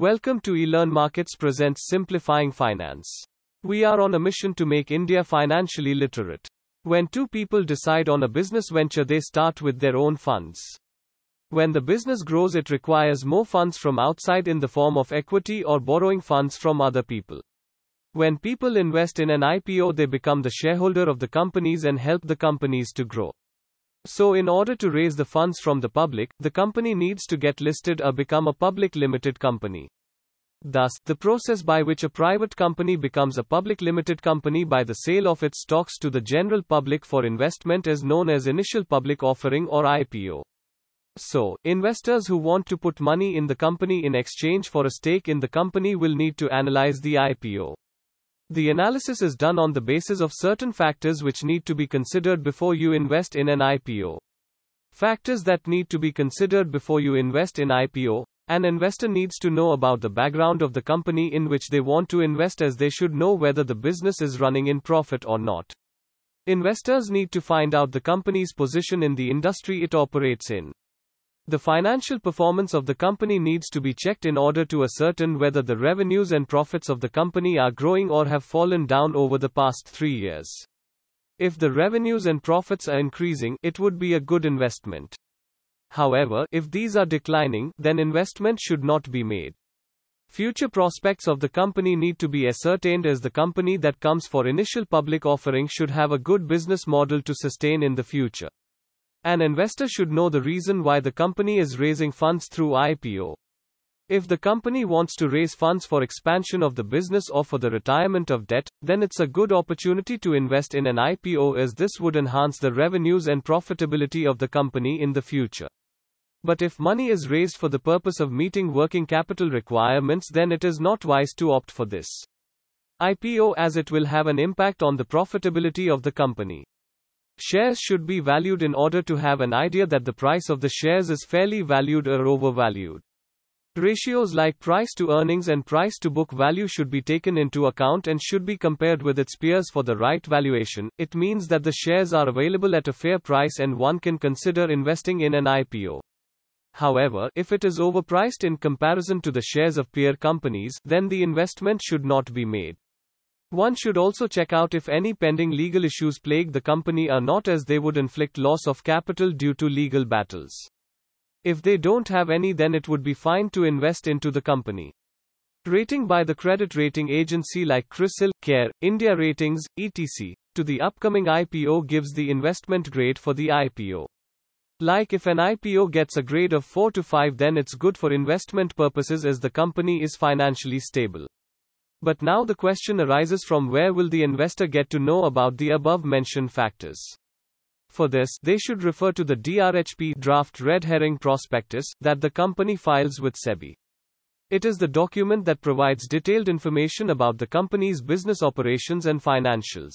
Welcome to eLearn Markets presents Simplifying Finance. We are on a mission to make India financially literate. When two people decide on a business venture, they start with their own funds. When the business grows, it requires more funds from outside in the form of equity or borrowing funds from other people. When people invest in an IPO, they become the shareholder of the companies and help the companies to grow. So, in order to raise the funds from the public, the company needs to get listed or become a public limited company. Thus, the process by which a private company becomes a public limited company by the sale of its stocks to the general public for investment is known as initial public offering or IPO. So, investors who want to put money in the company in exchange for a stake in the company will need to analyze the IPO. The analysis is done on the basis of certain factors which need to be considered before you invest in an IPO. Factors that need to be considered before you invest in IPO. An investor needs to know about the background of the company in which they want to invest as they should know whether the business is running in profit or not. Investors need to find out the company's position in the industry it operates in. The financial performance of the company needs to be checked in order to ascertain whether the revenues and profits of the company are growing or have fallen down over the past three years. If the revenues and profits are increasing, it would be a good investment. However, if these are declining, then investment should not be made. Future prospects of the company need to be ascertained as the company that comes for initial public offering should have a good business model to sustain in the future. An investor should know the reason why the company is raising funds through IPO. If the company wants to raise funds for expansion of the business or for the retirement of debt, then it's a good opportunity to invest in an IPO as this would enhance the revenues and profitability of the company in the future. But if money is raised for the purpose of meeting working capital requirements, then it is not wise to opt for this IPO as it will have an impact on the profitability of the company. Shares should be valued in order to have an idea that the price of the shares is fairly valued or overvalued. Ratios like price to earnings and price to book value should be taken into account and should be compared with its peers for the right valuation. It means that the shares are available at a fair price and one can consider investing in an IPO. However, if it is overpriced in comparison to the shares of peer companies, then the investment should not be made. One should also check out if any pending legal issues plague the company or not, as they would inflict loss of capital due to legal battles. If they don't have any, then it would be fine to invest into the company. Rating by the credit rating agency like CRISIL, CARE, India Ratings, etc. to the upcoming IPO gives the investment grade for the IPO. Like if an IPO gets a grade of 4 to 5, then it's good for investment purposes as the company is financially stable. But now the question arises from where will the investor get to know about the above mentioned factors? For this, they should refer to the DRHP draft red herring prospectus that the company files with SEBI. It is the document that provides detailed information about the company's business operations and financials.